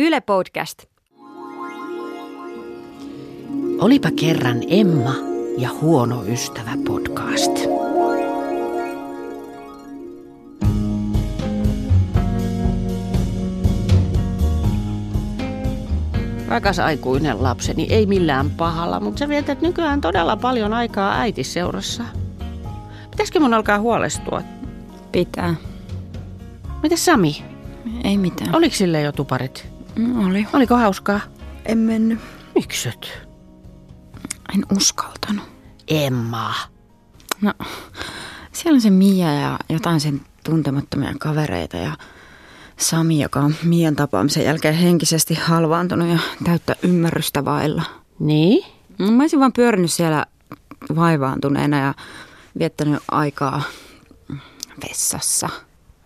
Yle Podcast. Olipa kerran Emma ja huono ystävä podcast. Rakas aikuinen lapseni, ei millään pahalla, mutta sä vietät nykyään todella paljon aikaa äitisseurassa. Pitäisikö mun alkaa huolestua? Pitää. Mitäs Sami? Ei mitään. Oliko sille jo tuparit? Mm, Oli. Oliko hauskaa? En mennyt. Miksyt? En uskaltanut. Emma. No, siellä on se Mia ja jotain sen tuntemattomia kavereita ja Sami, joka on Mian tapaamisen jälkeen henkisesti halvaantunut ja täyttä ymmärrystä vailla. Niin? No, Mä olisin vaan pyörinyt siellä vaivaantuneena ja viettänyt aikaa vessassa.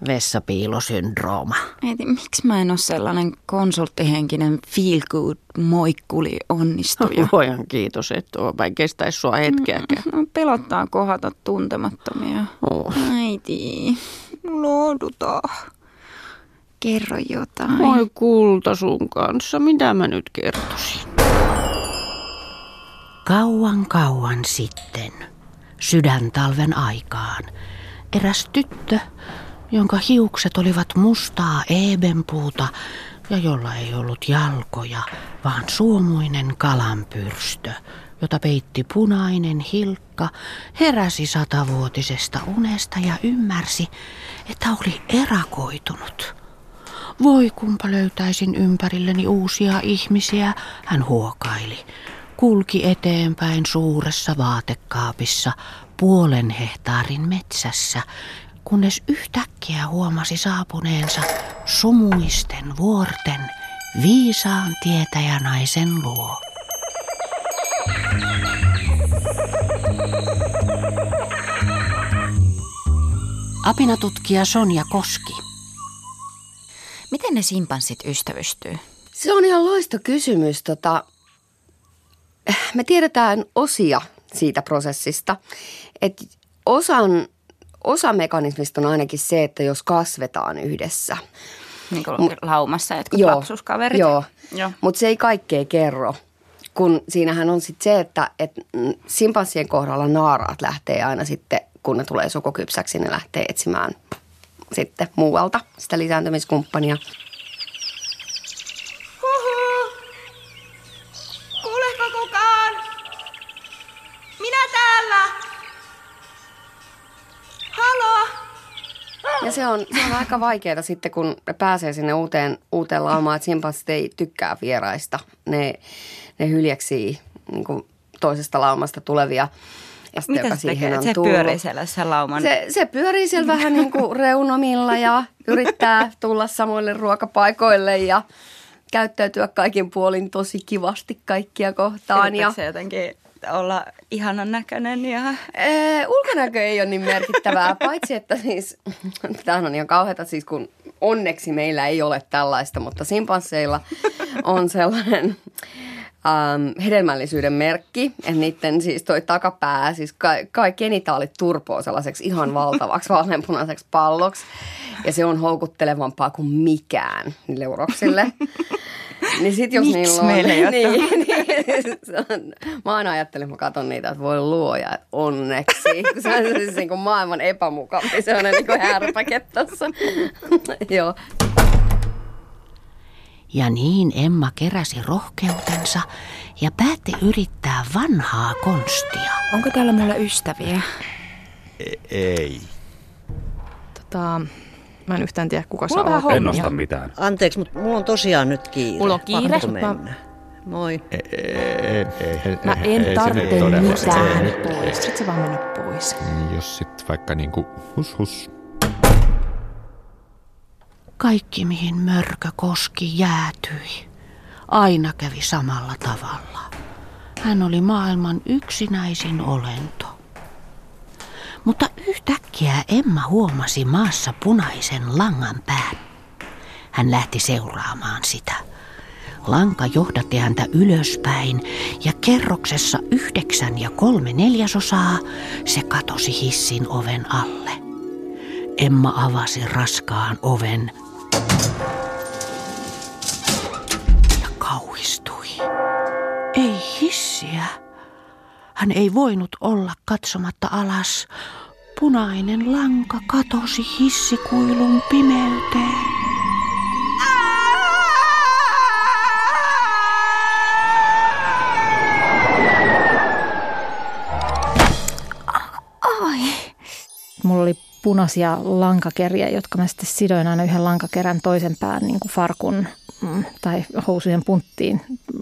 Vessapiilosyndrooma. Äiti, miksi mä en ole sellainen konsulttihenkinen feel good moikkuli onnistuja? Voihan kiitos, että tuo mä en kestäisi sua hetkeäkään. No, pelottaa kohdata tuntemattomia. Oh. Äiti, lohduta. Kerro jotain. Oi kulta sun kanssa, mitä mä nyt kertoisin? Kauan kauan sitten, sydäntalven aikaan, eräs tyttö, jonka hiukset olivat mustaa ebenpuuta ja jolla ei ollut jalkoja, vaan suomuinen kalanpyrstö, jota peitti punainen hilkka, heräsi satavuotisesta unesta ja ymmärsi, että oli erakoitunut. Voi kumpa löytäisin ympärilleni uusia ihmisiä, hän huokaili. Kulki eteenpäin suuressa vaatekaapissa puolen hehtaarin metsässä, kunnes yhtäkkiä huomasi saapuneensa sumuisten vuorten viisaan tietäjänaisen luo. Apinatutkija Sonja Koski. Miten ne simpanssit ystävystyy? Se on ihan loisto kysymys. Tota, me tiedetään osia siitä prosessista. Et osan, osa mekanismista on ainakin se, että jos kasvetaan yhdessä. Niin kuin laumassa jotkut Joo, lapsuuskaverit. Joo, Joo. mutta se ei kaikkea kerro. Kun siinähän on sitten se, että et mm, simpanssien kohdalla naaraat lähtee aina sitten, kun ne tulee sukukypsäksi, ne lähtee etsimään sitten muualta sitä lisääntymiskumppania. Huhu! Kuuleeko kukaan? Minä täällä! Halo! Ja se on, se on aika vaikeaa sitten, kun pääsee sinne uuteen, uuteen laumaan, että simpanssit ei tykkää vieraista. Ne, ne hyljeksii niin kuin toisesta laumasta tulevia. Ja sitten, Mitä joka se tekee? on Se tullut. pyörii siellä se lauman. Se, se pyörii siellä vähän niin kuin reunomilla ja yrittää tulla samoille ruokapaikoille ja käyttäytyä kaikin puolin tosi kivasti kaikkia kohtaan. Ja, Yritätkö se jotenkin olla ihanan näköinen ja... Ee, ulkonäkö ei ole niin merkittävää, paitsi että siis, tämähän on ihan kauheata siis kun onneksi meillä ei ole tällaista, mutta simpansseilla on sellainen ähm, hedelmällisyyden merkki, että niiden siis toi takapää, siis ka- kaikki genitaalit turpoo sellaiseksi ihan valtavaksi vaaleanpunaiseksi palloksi ja se on houkuttelevampaa kuin mikään niille uroksille. Niin sit jos niillä on... meillä ei niin, niin, se on, mä aina ajattelen, mä katson niitä, että voi luoja, että onneksi. Kun se on siis niin kuin maailman epämukavin, se on niin kuin härpäke tossa. Joo. Ja niin Emma keräsi rohkeutensa ja päätti yrittää vanhaa konstia. Onko täällä mulla ystäviä? Ei. Tota, mä en yhtään tiedä, kuka Mulla saa. En nosta mitään. Anteeksi, mutta mulla on tosiaan nyt kiire. Mulla on kiire, mä-. Moi. Ei, ei, ei, ei, Mä ei, en se tarvitse mitään pois. Sit se vaan mennä pois. Niin, Jos sit vaikka niinku hus hus. Kaikki, mihin mörkö koski, jäätyi. Aina kävi samalla tavalla. Hän oli maailman yksinäisin olento. Mutta Yhtäkkiä Emma huomasi maassa punaisen langan pään. Hän lähti seuraamaan sitä. Lanka johdatti häntä ylöspäin ja kerroksessa yhdeksän ja kolme neljäsosaa se katosi hissin oven alle. Emma avasi raskaan oven ja kauhistui. Ei hissiä. Hän ei voinut olla katsomatta alas. Punainen lanka katosi hissikuilun pimeyteen. Mulla oli punaisia lankakeriä, jotka mä sitten sidoin aina yhden lankakerän toisen pään niin kuin farkun mm, tai housujen punttiin.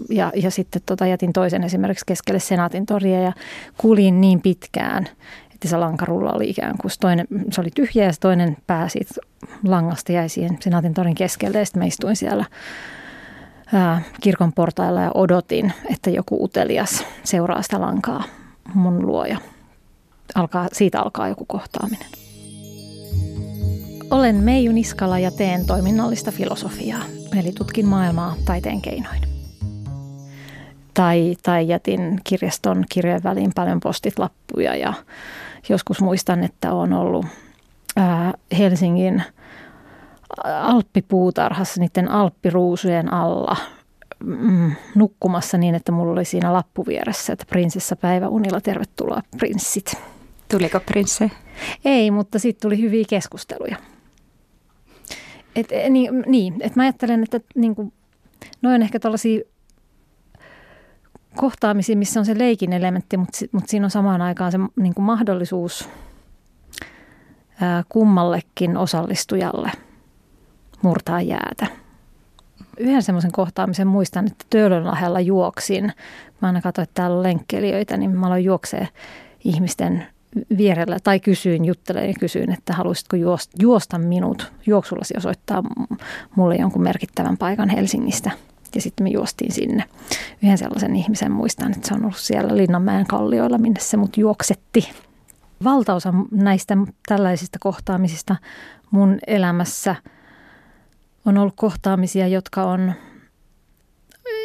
Ja, ja sitten tota, jätin toisen esimerkiksi keskelle Senaatin toria ja kuulin niin pitkään, että se lankarulla oli ikään kuin toinen, se oli tyhjä ja se toinen pää siitä langasta jäi siihen Senaatin torin keskelle ja sitten mä istuin siellä ää, kirkon portailla ja odotin, että joku utelias seuraa sitä lankaa mun luoja alkaa, siitä alkaa joku kohtaaminen. Olen Meiju Niskala ja teen toiminnallista filosofiaa, eli tutkin maailmaa taiteen keinoin. Tai, tai jätin kirjaston kirjojen väliin paljon postitlappuja ja joskus muistan, että on ollut ää, Helsingin alppipuutarhassa niiden alppiruusujen alla mm, nukkumassa niin, että mulla oli siinä lappu vieressä, että prinsessa päiväunilla, tervetuloa prinssit. Tuliko prinssi? Ei, mutta sitten tuli hyviä keskusteluja. Et, e, niin, niin että mä ajattelen, että niin kuin, noin ehkä tällaisia kohtaamisia, missä on se leikin elementti, mutta, mutta siinä on samaan aikaan se niin kuin mahdollisuus ää, kummallekin osallistujalle murtaa jäätä. Yhden semmoisen kohtaamisen muistan, että Töölönlahdella juoksin. Mä aina katsoin, että täällä on lenkkelijöitä, niin mä aloin juoksee ihmisten vierellä tai kysyin, juttelen ja kysyin, että haluaisitko juosta, juosta minut juoksullasi osoittaa mulle jonkun merkittävän paikan Helsingistä. Ja sitten me juostiin sinne. Yhden sellaisen ihmisen muistan, että se on ollut siellä Linnanmäen kallioilla, minne se mut juoksetti. Valtaosa näistä tällaisista kohtaamisista mun elämässä on ollut kohtaamisia, jotka on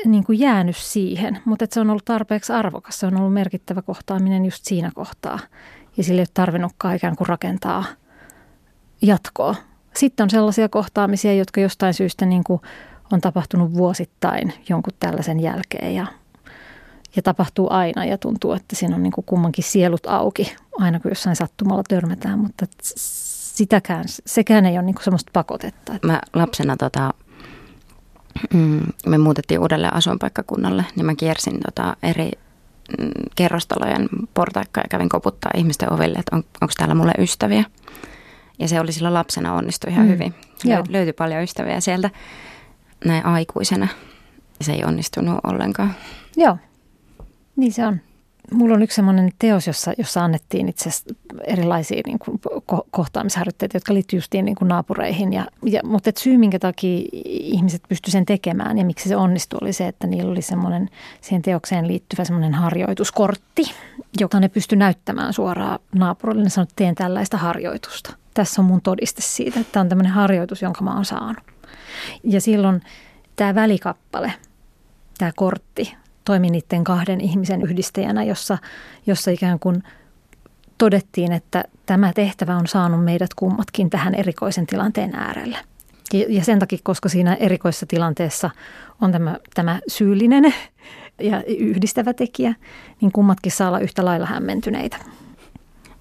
niin kuin jäänyt siihen, mutta se on ollut tarpeeksi arvokas. Se on ollut merkittävä kohtaaminen just siinä kohtaa ja sille ei ole tarvinnutkaan ikään kuin rakentaa jatkoa. Sitten on sellaisia kohtaamisia, jotka jostain syystä niin kuin on tapahtunut vuosittain jonkun tällaisen jälkeen ja, ja tapahtuu aina ja tuntuu, että siinä on niin kuin kummankin sielut auki aina kun jossain sattumalla törmätään, mutta sitäkään, sekään ei ole niin kuin semmoista pakotetta. Mä lapsena tota, mm, me muutettiin uudelle asuinpaikkakunnalle, niin mä kiersin tota eri mm, kerrostalojen portaikkaa ja kävin koputtaa ihmisten oville, että on, onko täällä mulle ystäviä. Ja se oli silloin lapsena onnistui ihan mm. hyvin. Löy- löytyi paljon ystäviä sieltä näin aikuisena. Se ei onnistunut ollenkaan. Joo, niin se on. Mulla on yksi sellainen teos, jossa, jossa annettiin itse asiassa erilaisia niin kuin, ko- kohtaamisharjoitteita, jotka liittyy justiin niin kuin naapureihin. Ja, ja, mutta et syy, minkä takia ihmiset pystyivät sen tekemään ja miksi se onnistui, oli se, että niillä oli semmoinen siihen teokseen liittyvä semmoinen harjoituskortti, joka ne pystyi näyttämään suoraan naapurille. Ne sanoi, että teen tällaista harjoitusta. Tässä on mun todiste siitä, että tämä on tämmöinen harjoitus, jonka mä oon saanut. Ja silloin tämä välikappale, tämä kortti, toimi niiden kahden ihmisen yhdistäjänä, jossa, jossa ikään kuin todettiin, että tämä tehtävä on saanut meidät kummatkin tähän erikoisen tilanteen äärelle. Ja, sen takia, koska siinä erikoisessa tilanteessa on tämä, tämä syyllinen ja yhdistävä tekijä, niin kummatkin saa olla yhtä lailla hämmentyneitä.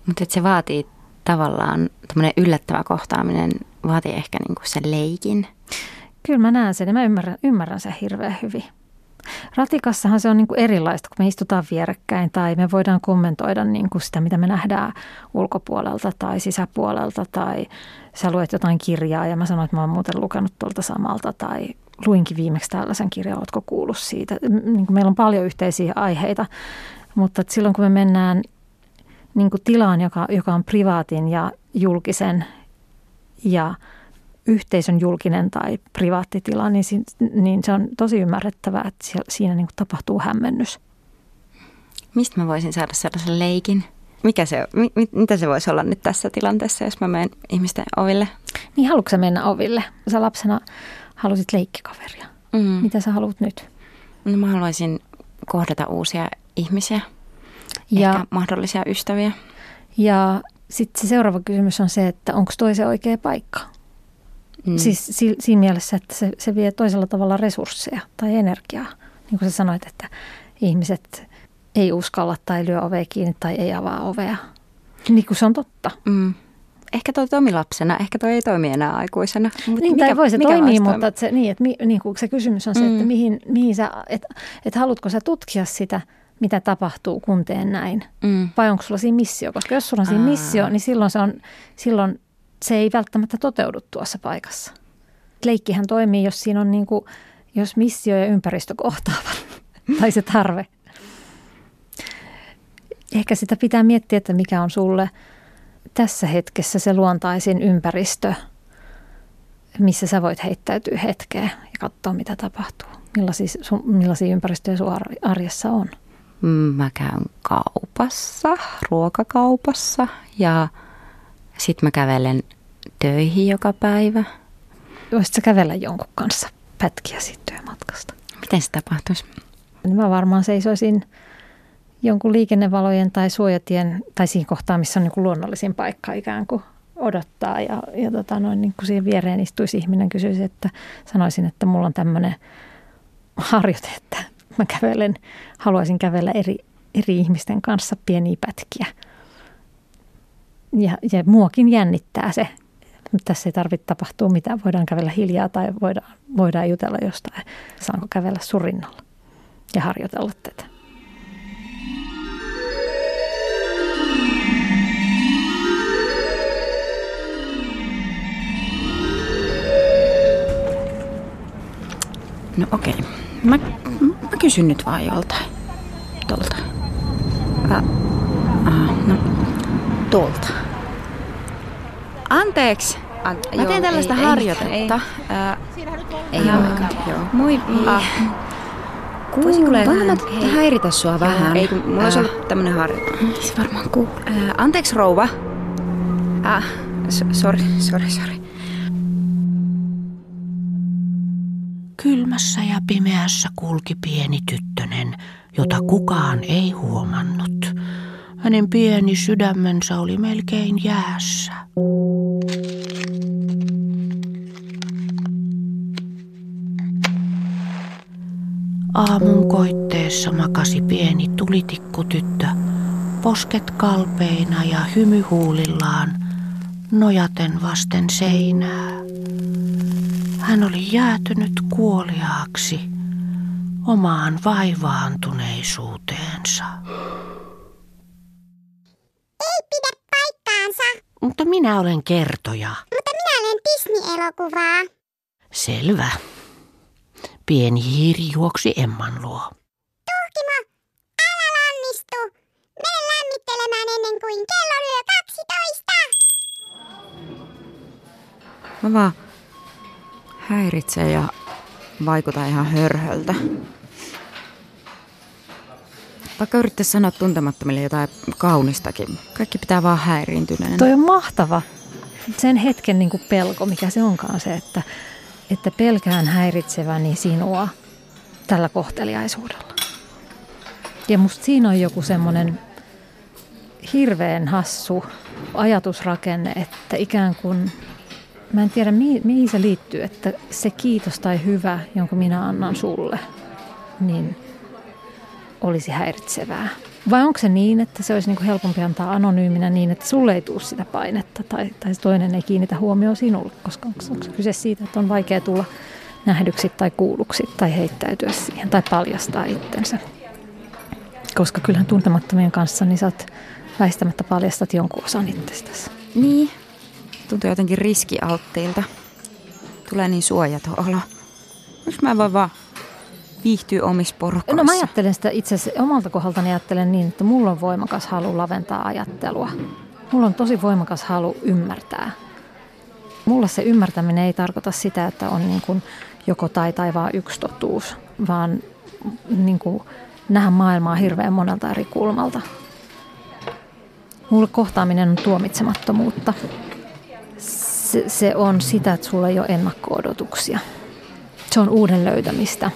Mutta se vaatii tavallaan, tämmöinen yllättävä kohtaaminen vaatii ehkä niinku sen leikin. Kyllä mä näen sen ja mä ymmärrän, ymmärrän sen hirveän hyvin. Ratikassahan se on niin kuin erilaista, kun me istutaan vierekkäin tai me voidaan kommentoida niin kuin sitä, mitä me nähdään ulkopuolelta tai sisäpuolelta tai sä luet jotain kirjaa ja mä sanoin, että mä oon muuten lukenut tuolta samalta tai luinkin viimeksi tällaisen kirjan, ootko kuullut siitä. Niin kuin meillä on paljon yhteisiä aiheita, mutta silloin kun me mennään niin kuin tilaan, joka, joka on privaatin ja julkisen ja – yhteisön julkinen tai privaattitila, niin, niin se on tosi ymmärrettävää, että siinä niin kuin tapahtuu hämmennys. Mistä mä voisin saada sellaisen leikin? Mikä se, mit, mitä se voisi olla nyt tässä tilanteessa, jos mä menen ihmisten oville? Niin, haluatko sä mennä oville? Sä lapsena halusit leikkikaveria. Mm. Mitä sä haluat nyt? No mä haluaisin kohdata uusia ihmisiä, ja, ehkä mahdollisia ystäviä. Ja sitten se seuraava kysymys on se, että onko toi se oikea paikka? Mm. Siis si, siinä mielessä, että se, se vie toisella tavalla resursseja tai energiaa. Niin kuin sä sanoit, että ihmiset ei uskalla tai lyö ovea kiinni tai ei avaa ovea. Niin kuin se on totta. Mm. Ehkä toi toimi lapsena, ehkä toi ei toimi enää aikuisena. Mut Niin, mikä- tai voi se mikä toimii, mutta että se, niin, että, niin kuin se kysymys on se, että Mm. mihin, mihin sä, että, että haluatko sä tutkia sitä, mitä tapahtuu, kun teen näin. Mm. Vai onko sulla siinä missio? Koska jos sulla on siinä Aa. missio, niin silloin se, on, silloin se ei välttämättä toteudu tuossa paikassa. Leikkihän toimii, jos siinä on niin kuin, jos missio ja ympäristö kohtaavat, tai se tarve. Ehkä sitä pitää miettiä, että mikä on sulle tässä hetkessä se luontaisin ympäristö, missä sä voit heittäytyä hetkeä ja katsoa, mitä tapahtuu. Millaisia, sun, millaisia ympäristöjä sun ar- arjessa on. Mm, Mä käyn kaupassa, ruokakaupassa ja sitten mä kävelen töihin joka päivä. Voisitko sä kävellä jonkun kanssa pätkiä siitä työmatkasta? Miten se tapahtuisi? Niin mä varmaan seisoisin jonkun liikennevalojen tai suojatien tai siinä kohtaa, missä on niin kuin luonnollisin paikka ikään kuin odottaa. Ja, ja tota noin, niin kuin siihen viereen istuisi ihminen, kysyisi, että sanoisin, että mulla on tämmöinen harjoite, että mä kävelen, haluaisin kävellä eri, eri ihmisten kanssa pieniä pätkiä. Ja, ja muakin jännittää se. Tässä ei tarvitse tapahtua mitään. Voidaan kävellä hiljaa tai voidaan, voidaan jutella jostain. Saanko kävellä sun rinnalla ja harjoitella tätä. No okei. Mä, mä kysyn nyt vaan joltain. Tolta. Ä, ah, no, tuolta. Anteeksi. An- Mä joo, teen tällaista ei- ei harjoitetta. mitään, Ää, Ei, ei ää, olekaan. Joo. Moi. Ah, mä Voinko mä vähän- hei. häiritä sua vähän? Ei, kun mulla olisi Ää, ollut tämmönen harjoitus. Se varmaan kuuluu. Ää, anteeksi rouva. Ah, so- sorry, sorry, Kylmässä ja pimeässä kulki pieni tyttönen, jota kukaan ei huomannut. Hänen pieni sydämensä oli melkein jäässä. Aamun koitteessa makasi pieni tulitikkutyttö, posket kalpeina ja hymyhuulillaan, nojaten vasten seinää. Hän oli jäätynyt kuoliaaksi omaan vaivaantuneisuuteensa. Ei pidä paikkaansa, Mutta minä olen kertoja. mutta minä olen Disney-elokuvaa. Selvä. Pieni hiiri juoksi Emman luo. Tuhkimo, älä lannistu. Mene lämmittelemään ennen kuin kello lyö 12. Mä vaan häiritsen ja vaikutan ihan hörhöltä. Vaikka yrittäisi sanoa tuntemattomille jotain kaunistakin, kaikki pitää vaan häiriintyneenä. Toi on mahtava. Sen hetken niin pelko, mikä se onkaan se, että, että pelkään häiritseväni sinua tällä kohteliaisuudella. Ja musta siinä on joku semmoinen hirveän hassu ajatusrakenne, että ikään kuin, mä en tiedä mihin, mihin se liittyy, että se kiitos tai hyvä, jonka minä annan sulle, niin olisi häiritsevää. Vai onko se niin, että se olisi niin kuin helpompi antaa anonyyminä niin, että sulle ei tule sitä painetta tai, tai se toinen ei kiinnitä huomioon sinulle, koska onko, onko se kyse siitä, että on vaikea tulla nähdyksi tai kuulluksi tai heittäytyä siihen tai paljastaa itsensä. Koska kyllähän tuntemattomien kanssa niin sä oot väistämättä paljastat jonkun osan itsestäsi. Niin, tuntuu jotenkin riskialttiilta. Tulee niin suojaton olo. Jos mä voin vaan viihtyä omissa porukoissa. No mä ajattelen sitä itse asiassa omalta kohdaltani ajattelen niin, että mulla on voimakas halu laventaa ajattelua. Mulla on tosi voimakas halu ymmärtää. Mulla se ymmärtäminen ei tarkoita sitä, että on niin kuin joko tai tai vaan yksi totuus, vaan niin kuin nähdä maailmaa hirveän monelta eri kulmalta. Mulle kohtaaminen on tuomitsemattomuutta. Se, se on sitä, että sulla ei ole ennakko-odotuksia. Se on uuden löytämistä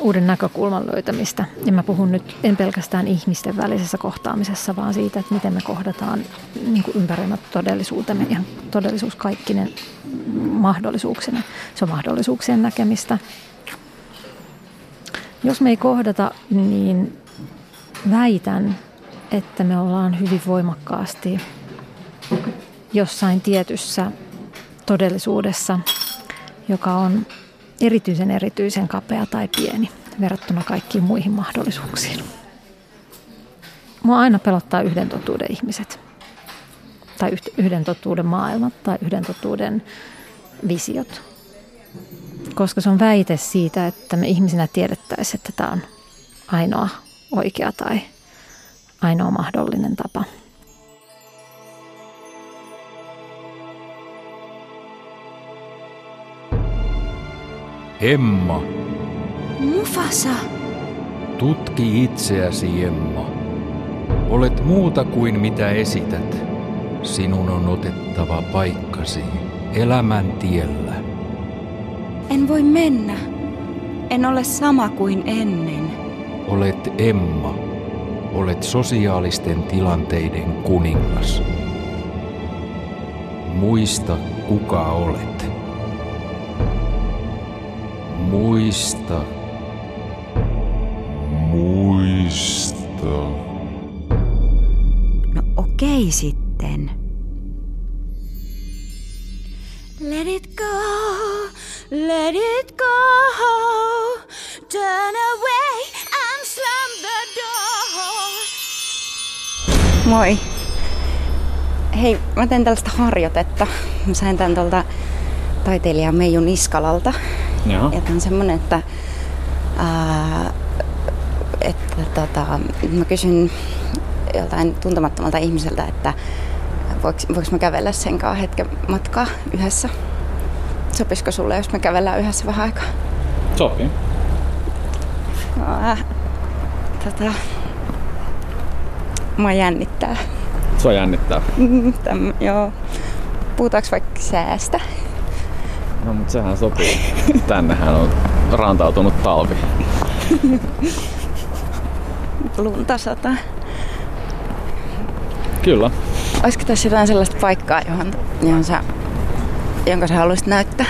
uuden näkökulman löytämistä. Ja mä puhun nyt en pelkästään ihmisten välisessä kohtaamisessa, vaan siitä, että miten me kohdataan niin ympäröimät todellisuutemme ja todellisuus kaikkinen mahdollisuuksina. Se on mahdollisuuksien näkemistä. Jos me ei kohdata, niin väitän, että me ollaan hyvin voimakkaasti jossain tietyssä todellisuudessa, joka on erityisen erityisen kapea tai pieni verrattuna kaikkiin muihin mahdollisuuksiin. Mua aina pelottaa yhden totuuden ihmiset. Tai yhden totuuden maailmat tai yhden totuuden visiot. Koska se on väite siitä, että me ihmisinä tiedettäisiin, että tämä on ainoa oikea tai ainoa mahdollinen tapa. Emma, Mufasa. tutki itseäsi, Emma. Olet muuta kuin mitä esität. Sinun on otettava paikkasi elämän tiellä. En voi mennä. En ole sama kuin ennen. Olet Emma. Olet sosiaalisten tilanteiden kuningas. Muista, kuka olet. Muista. Muista. No okei sitten. Let it go, let it go. Turn away and slam the door. Moi. Hei, mä teen tällaista harjoitetta. Mä sain tän tuolta taiteilija Meiju Niskalalta. Joo. Tää on semmonen, että, ää, että tota, mä kysyn joltain tuntemattomalta ihmiseltä, että voiko, voiko mä kävellä sen kanssa hetken matkaa yhdessä. Sopisiko sulle, jos me kävellään yhdessä vähän aikaa? Sopii. Ää, tota, mua jännittää. Sua jännittää. Mm, Täm, joo. Puhutaanko vaikka säästä? No mutta sehän sopii. Tännehän on rantautunut talvi. Lunta sataa. Kyllä. Olisiko tässä jotain sellaista paikkaa, johon, johon sä, jonka sä haluaisit näyttää?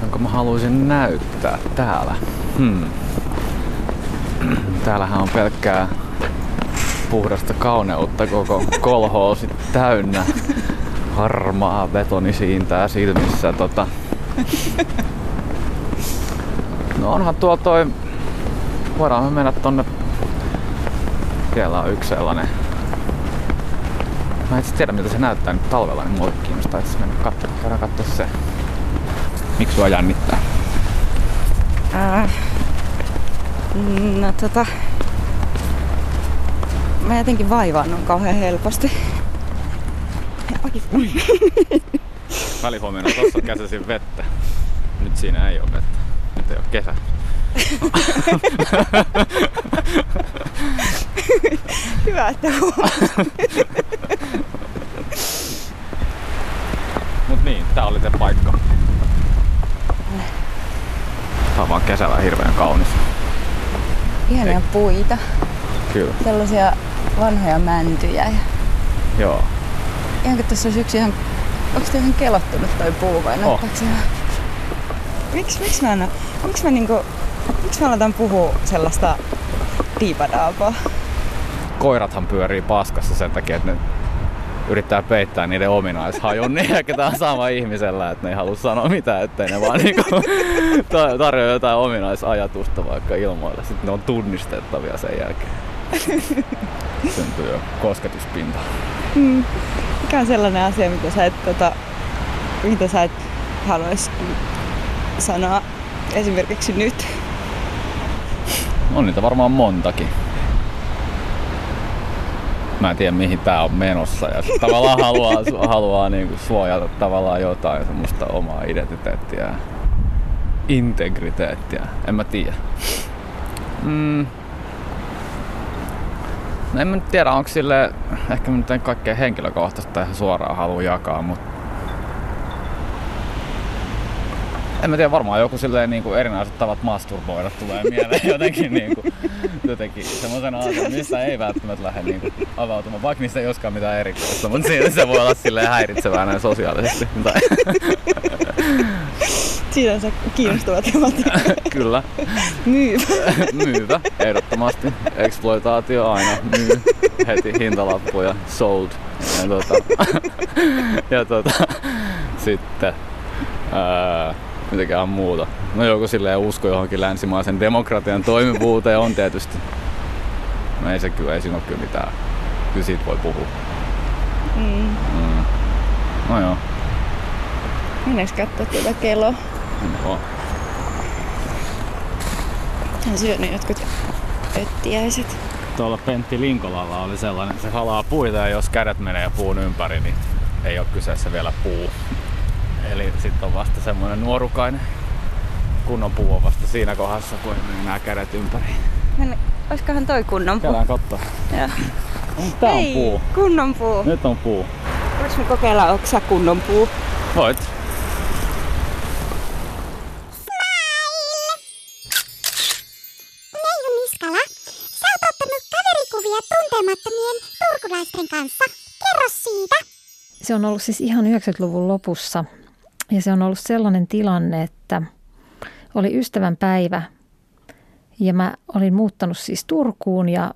Jonka mä haluaisin näyttää täällä. Hmm. Täällähän on pelkkää puhdasta kauneutta koko kolhoosi täynnä. Harmaa betoni siintää silmissä. Tota. No onhan tuo toi... Voidaan me mennä tonne... Siellä on yksi sellainen... Mä en itse tiedä miltä se näyttää nyt talvella, niin mulle kiinnostaa, että mennä katsoa, käydään katsoa se. Miksi sua jännittää? Ää, no tota... Mä jotenkin vaivaannun kauhean helposti. Välihuomiona tossa käsisin vettä. Nyt siinä ei ole vettä. Nyt ei ole kesä. Hyvä, että. Mut niin, tää oli se paikka. Tää on vaan kesällä hirveän kaunis. Ihania puita. Kyllä. Sellaisia vanhoja mäntyjä. Joo. Ihan kuin tässä olisi yksi ihan... Onko toi ihan kelottunut toi puu vai Oh. ihan... Miksi, miksi mä en Onks mä niinku... Miksi mä aletaan puhua sellaista diipadaapaa? Koirathan pyörii paskassa sen takia, että ne yrittää peittää niiden ominaishajun, niin ehkä tää on sama ihmisellä, että ne ei halua sanoa mitään, ettei ne vaan niinku ta- tarjoa jotain ominaisajatusta vaikka ilmoille. Sitten ne on tunnistettavia sen jälkeen. Syntyy jo kosketuspinta. Mm. Mikä on sellainen asia, mitä sä et, tota, mitä sä et haluaisi sanoa esimerkiksi nyt? On niitä varmaan montakin. Mä en tiedä mihin tää on menossa ja tavallaan haluaa, haluaa niinku suojata tavallaan jotain semmoista omaa identiteettiä integriteettiä. En mä tiedä. Mm. No en mä nyt tiedä, onko sille, ehkä mä nyt en kaikkea henkilökohtaista ihan suoraan halua jakaa, mutta en mä tiedä, varmaan joku silleen niin kuin erinäiset tavat masturboida tulee mieleen jotenkin, niin kuin, jotenkin semmoisena asiana, mistä ei välttämättä lähde niin kuin, avautumaan, vaikka niistä ei olisikaan mitään erikoista, mutta siinä se voi olla silleen häiritsevää näin sosiaalisesti. Sinänsä kiinnostavat teemat. Kyllä. Myyvä. Myyvä, ehdottomasti. Exploitaatio aina myy heti hintalappuja, sold. Ja, tota, ja tota, sitten ää, mitäkään muuta. No joku silleen usko johonkin länsimaisen demokratian toimivuuteen on tietysti. No ei se kyllä, ei siinä ole kyllä mitään. Kyllä siitä voi puhua. Mm. Mm. No joo. Mennäänkö katsoa tuota kelloa? Joo. Hän syönyt jotkut öttiäiset. Tuolla Pentti Linkolalla oli sellainen, se halaa puita ja jos kädet menee puun ympäri, niin ei ole kyseessä vielä puu. Eli sitten on vasta semmoinen nuorukainen kunnon puu on vasta siinä kohdassa, kun ei nämä kädet ympäri. Olisikohan toi kunnon puu? Käydään katsoa. Joo. Tää on Hei, puu. kunnon puu. Nyt on puu. Voinko me kokeilla, onko kunnon puu? Voit. Se on ollut siis ihan 90-luvun lopussa. Ja se on ollut sellainen tilanne, että oli ystävän päivä. Ja mä olin muuttanut siis Turkuun ja,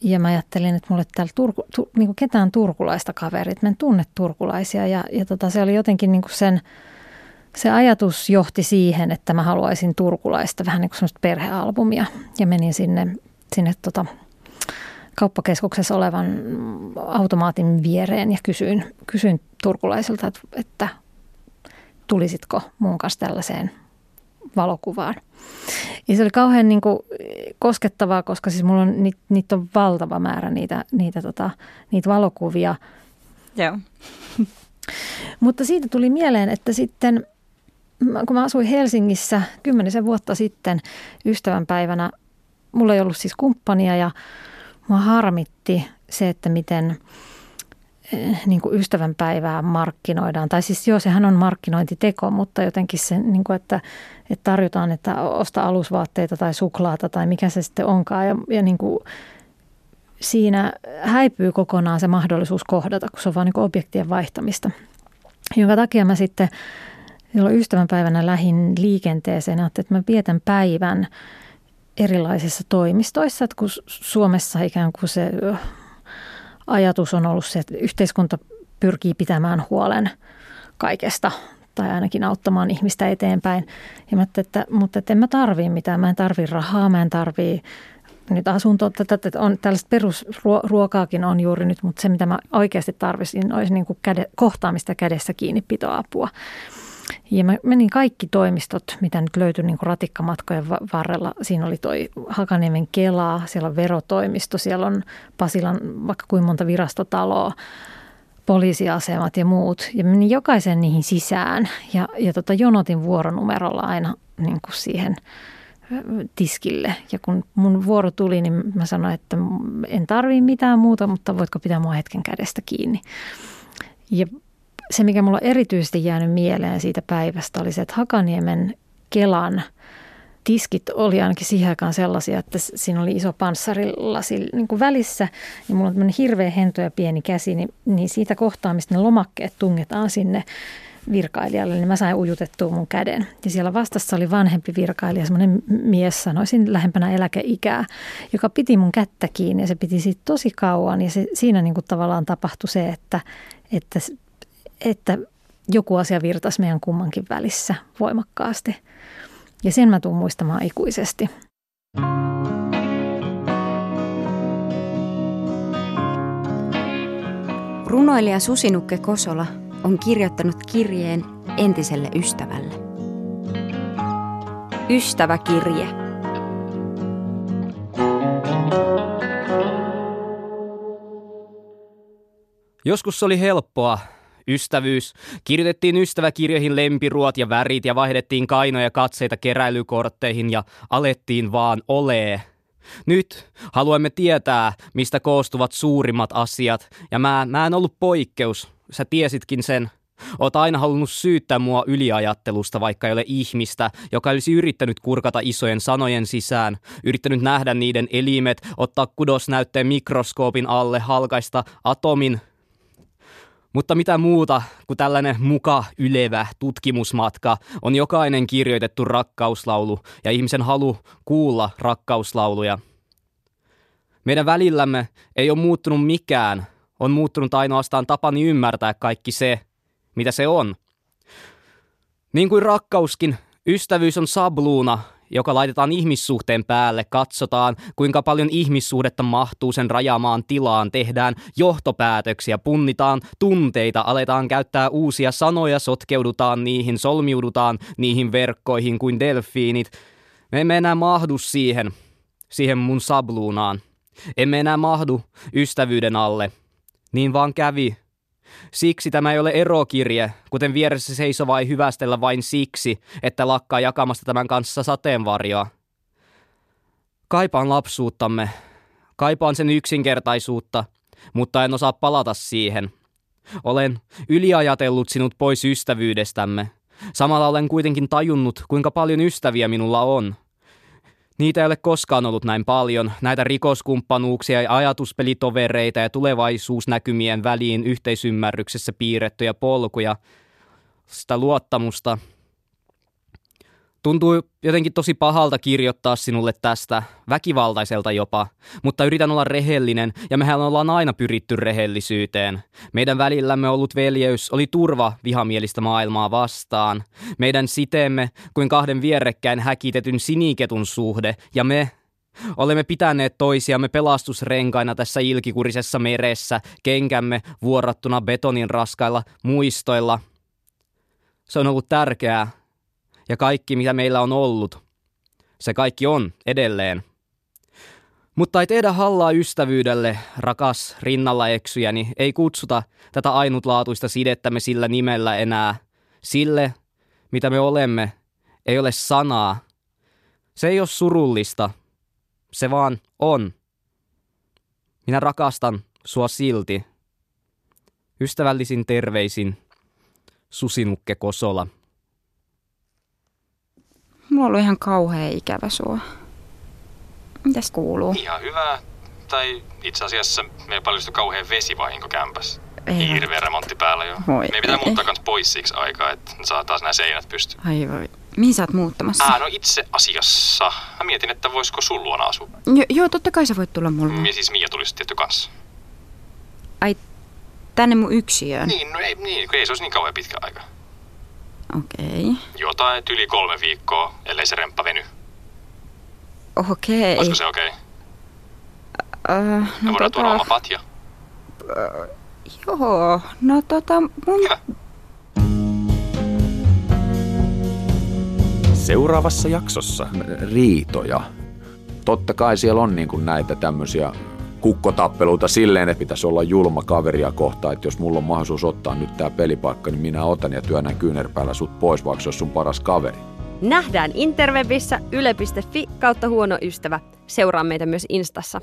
ja mä ajattelin, että mulle täällä Turku, tu, niin kuin ketään turkulaista kaverit, mä en tunne turkulaisia. Ja, ja tota, se oli jotenkin niin kuin sen, se ajatus johti siihen, että mä haluaisin turkulaista vähän niin kuin semmoista perhealbumia. Ja menin sinne, sinne tota, kauppakeskuksessa olevan automaatin viereen ja kysyin, kysyin turkulaisilta, että, että tulisitko mun kanssa tällaiseen valokuvaan. Ja se oli kauhean niin kuin koskettavaa, koska siis mulla on, niitä, niitä on valtava määrä niitä, niitä, tota, niitä valokuvia. Joo. Mutta siitä tuli mieleen, että sitten kun mä asuin Helsingissä kymmenisen vuotta sitten ystävänpäivänä, mulla ei ollut siis kumppania ja mua harmitti se, että miten niin kuin ystävänpäivää markkinoidaan. Tai siis joo, sehän on markkinointiteko, mutta jotenkin se, niin kuin että, että tarjotaan, että osta alusvaatteita tai suklaata tai mikä se sitten onkaan. Ja, ja niin kuin siinä häipyy kokonaan se mahdollisuus kohdata, kun se on vain niin objektien vaihtamista. Jonka takia mä sitten silloin ystävänpäivänä lähin liikenteeseen ja ajattelin, että mä vietän päivän erilaisissa toimistoissa, että kun Suomessa ikään kuin se ajatus on ollut se, että yhteiskunta pyrkii pitämään huolen kaikesta tai ainakin auttamaan ihmistä eteenpäin. Ja mä että, mutta että en mä tarvii mitään, mä en tarvii rahaa, mä en tarvii nyt asuntoa, että on tällaista perusruokaakin on juuri nyt, mutta se mitä mä oikeasti tarvisin olisi niin kuin käde, kohtaamista kädessä kiinni pitoapua. Ja mä menin kaikki toimistot, mitä nyt löytyi niin kuin ratikkamatkojen varrella. Siinä oli toi Hakaniemen Kela, siellä on verotoimisto, siellä on Pasilan vaikka kuinka monta virastotaloa, poliisiasemat ja muut. Ja menin jokaisen niihin sisään ja, ja tota, jonotin vuoronumerolla aina niin kuin siihen tiskille. Ja kun mun vuoro tuli, niin mä sanoin, että en tarvii mitään muuta, mutta voitko pitää mua hetken kädestä kiinni. Ja se, mikä mulla on erityisesti jäänyt mieleen siitä päivästä, oli se, että Hakaniemen Kelan tiskit oli ainakin siihen aikaan sellaisia, että siinä oli iso panssarilasi niin kuin välissä ja mulla on tämmöinen hirveä hento ja pieni käsi, niin, niin siitä kohtaa, mistä ne lomakkeet tungetaan sinne virkailijalle, niin mä sain ujutettua mun käden. Ja siellä vastassa oli vanhempi virkailija, semmoinen mies, sanoisin lähempänä eläkeikää, joka piti mun kättä kiinni ja se piti siitä tosi kauan. Ja se, siinä niin kuin tavallaan tapahtui se, että, että että joku asia virtasi meidän kummankin välissä voimakkaasti. Ja sen mä tuun muistamaan ikuisesti. Runoilija Susinukke Kosola on kirjoittanut kirjeen entiselle ystävälle. Ystäväkirje. Joskus oli helppoa Ystävyys. Kirjoitettiin ystäväkirjoihin lempiruot ja värit ja vaihdettiin kainoja katseita keräilykortteihin ja alettiin vaan olee. Nyt haluamme tietää, mistä koostuvat suurimmat asiat, ja mä, mä en ollut poikkeus. Sä tiesitkin sen. Oot aina halunnut syyttää mua yliajattelusta, vaikka ei ole ihmistä, joka olisi yrittänyt kurkata isojen sanojen sisään, yrittänyt nähdä niiden elimet, ottaa kudosnäytteen mikroskoopin alle, halkaista atomin Mutta mitä muuta kuin tällainen muka ylevä tutkimusmatka on jokainen kirjoitettu rakkauslaulu ja ihmisen halu kuulla rakkauslauluja. Meidän välillämme ei ole muuttunut mikään, on muuttunut ainoastaan tapani ymmärtää kaikki se, mitä se on. Niin kuin rakkauskin, ystävyys on sabluuna, joka laitetaan ihmissuhteen päälle, katsotaan kuinka paljon ihmissuhdetta mahtuu sen rajamaan tilaan, tehdään johtopäätöksiä, punnitaan tunteita, aletaan käyttää uusia sanoja, sotkeudutaan niihin, solmiudutaan niihin verkkoihin kuin delfiinit. Me emme enää mahdu siihen, siihen mun sabluunaan. Emme enää mahdu ystävyyden alle. Niin vaan kävi. Siksi tämä ei ole erokirje, kuten vieressä seisova ei hyvästellä vain siksi, että lakkaa jakamasta tämän kanssa sateenvarjoa. Kaipaan lapsuuttamme. Kaipaan sen yksinkertaisuutta, mutta en osaa palata siihen. Olen yliajatellut sinut pois ystävyydestämme. Samalla olen kuitenkin tajunnut, kuinka paljon ystäviä minulla on – Niitä ei ole koskaan ollut näin paljon, näitä rikoskumppanuuksia ja ajatuspelitovereita ja tulevaisuusnäkymien väliin yhteisymmärryksessä piirrettyjä polkuja, sitä luottamusta. Tuntuu jotenkin tosi pahalta kirjoittaa sinulle tästä, väkivaltaiselta jopa, mutta yritän olla rehellinen ja mehän ollaan aina pyritty rehellisyyteen. Meidän välillämme ollut veljeys oli turva vihamielistä maailmaa vastaan. Meidän siteemme kuin kahden vierekkäin häkitetyn siniketun suhde ja me Olemme pitäneet toisiamme pelastusrenkaina tässä ilkikurisessa meressä, kenkämme vuorattuna betonin raskailla muistoilla. Se on ollut tärkeää, ja kaikki, mitä meillä on ollut. Se kaikki on edelleen. Mutta ei tehdä hallaa ystävyydelle, rakas rinnalla eksyjäni, ei kutsuta tätä ainutlaatuista sidettämme sillä nimellä enää. Sille, mitä me olemme, ei ole sanaa. Se ei ole surullista. Se vaan on. Minä rakastan sua silti. Ystävällisin terveisin Susinukke Kosola. Mulla on ollut ihan kauhea ikävä sua. Mitäs kuuluu? Ihan hyvää. Tai itse asiassa me paljastui kauhean vesivahinko kämpäs. Ei Hirveä remontti päällä jo. Voi me pitää ei. muuttaa kans pois siksi aikaa, että saa taas nämä seinät pystyyn. Ai voi. Mihin sä oot muuttamassa? Ah, no itse asiassa. Mä mietin, että voisiko sun luona asua. Jo, joo, totta kai sä voit tulla mulle. Ja siis Mia tulisi tietty kanssa. Ai, tänne mun yksiöön. Niin, no ei, niin, ei se olisi niin kauhean pitkä aika. Okei. Jotain yli kolme viikkoa, ellei se remppa veny. Okei. Olisiko se okei? Okay? Öö, Me no voidaan tuoda oma tota, patja. joo, no tota, mun... Seuraavassa jaksossa riitoja. Totta kai siellä on niin kuin näitä tämmöisiä kukkotappeluita silleen, että pitäisi olla julma kaveria kohtaan, että jos mulla on mahdollisuus ottaa nyt tämä pelipaikka, niin minä otan ja työnnän kyynärpäällä sut pois, vaikka se olisi sun paras kaveri. Nähdään interwebissä yle.fi kautta huono ystävä. Seuraa meitä myös Instassa.